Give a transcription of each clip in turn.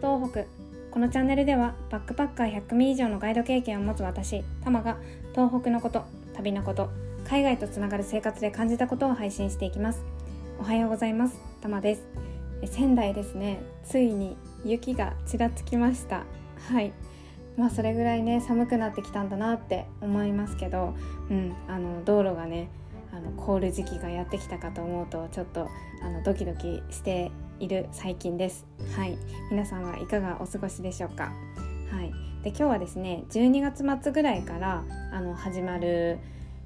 東北。このチャンネルではバックパッカー100組以上のガイド経験を持つ私タマが東北のこと旅のこと海外とつながる生活で感じたことを配信していきます。おはようございますタマです。仙台ですね。ついに雪がちらつきました。はい。まあそれぐらいね寒くなってきたんだなって思いますけどうんあの道路がねあの凍る時期がやってきたかと思うとちょっとあのドキドキしている最近です。はい。皆さんはいかがお過ごしでしょうか？はい。で今日はですね12月末ぐらいからあの始まる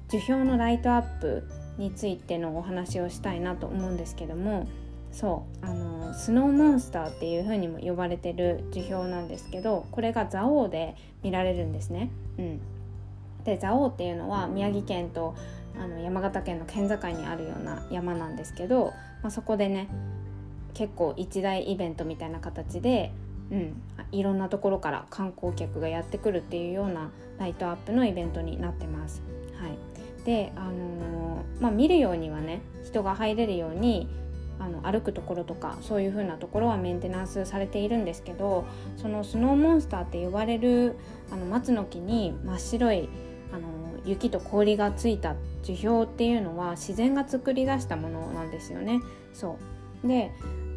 樹氷のライトアップについてのお話をしたいなと思うんですけどもそうあのスノーモンスターっていう風にも呼ばれてる樹氷なんですけどこれが蔵王で見られるんですね。うん、で蔵王っていうのは宮城県とあの山形県の県境にあるような山なんですけど、まあ、そこでね結構一大イベントみたいな形で、うん、いろんなところから観光客がやってくるっていうようなライトアップのイベントになってます。はい、で、あのー、まあ、見るようにはね人が入れるようにあの歩くところとかそういう風なところはメンテナンスされているんですけどそのスノーモンスターって呼ばれるあの松の木に真っ白いあの雪と氷がついた樹氷っていうのは自然が作り出したものなんですよね。そうで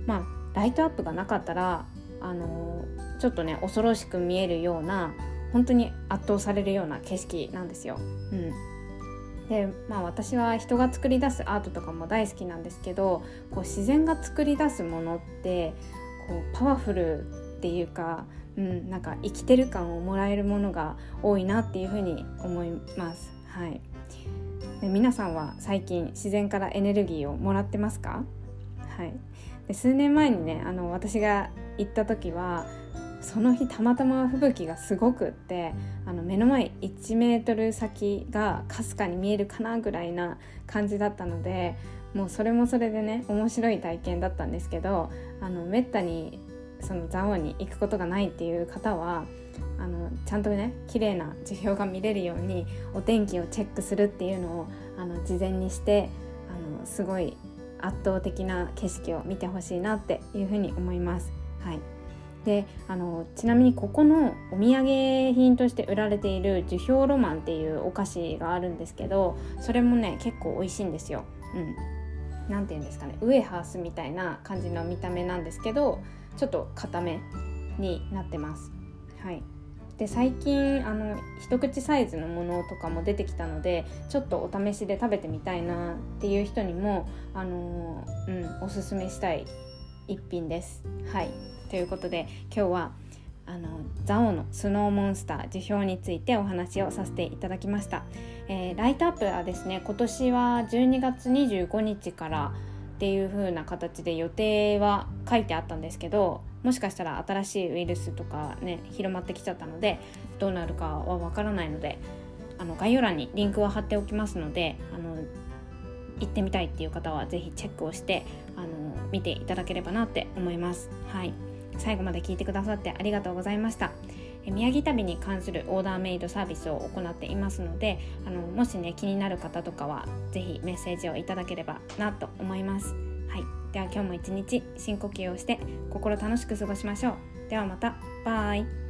まあライトアップがなかったらあのちょっとね恐ろしく見えるような本当に圧倒されるような景色なんですよ。うん、でまあ私は人が作り出すアートとかも大好きなんですけどこう自然が作り出すものってこうパワフルっていうか、うん、なんか生きてる感をもらえるものが多いなっていうふうに思います。はい、で皆さんは最近自然からエネルギーをもらってますか？はい、で数年前にねあの私が行った時はその日たまたま吹雪がすごくってあの目の前1メートル先がかすかに見えるかなぐらいな感じだったのでもうそれもそれでね面白い体験だったんですけどあのめったにその蔵王に行くことがないっていう方はあのちゃんとね綺麗な樹氷が見れるようにお天気をチェックするっていうのをあの事前にしてあのすごい圧倒的な景色を見てほしいなっていうふうに思います。はい、であのちなみにここのお土産品として売られている樹氷ロマンっていうお菓子があるんですけどそれもね結構美味しいんですよ。うん何て言うんですかねウエハースみたいな感じの見た目なんですけどちょっと固めになってます。はいで最近あの一口サイズのものとかも出てきたのでちょっとお試しで食べてみたいなっていう人にもあの、うん、おすすめしたい一品です。はいということで今日はあの蔵王のスノーモンスター樹氷についてお話をさせていただきました、えー、ライトアップはですね今年は12月25日からっていう風な形で予定は書いてあったんですけどもしかしたら新しいウイルスとかね広まってきちゃったのでどうなるかはわからないのであの概要欄にリンクを貼っておきますのであの行ってみたいっていう方は是非チェックをしてあの見ていただければなって思います。はい最後まで聞いてくださってありがとうございました。宮城旅に関するオーダーメイドサービスを行っていますのであのもしね気になる方とかは是非メッセージをいただければなと思います。はい、では今日も一日深呼吸をして心楽しく過ごしましょう。ではまた。バイ。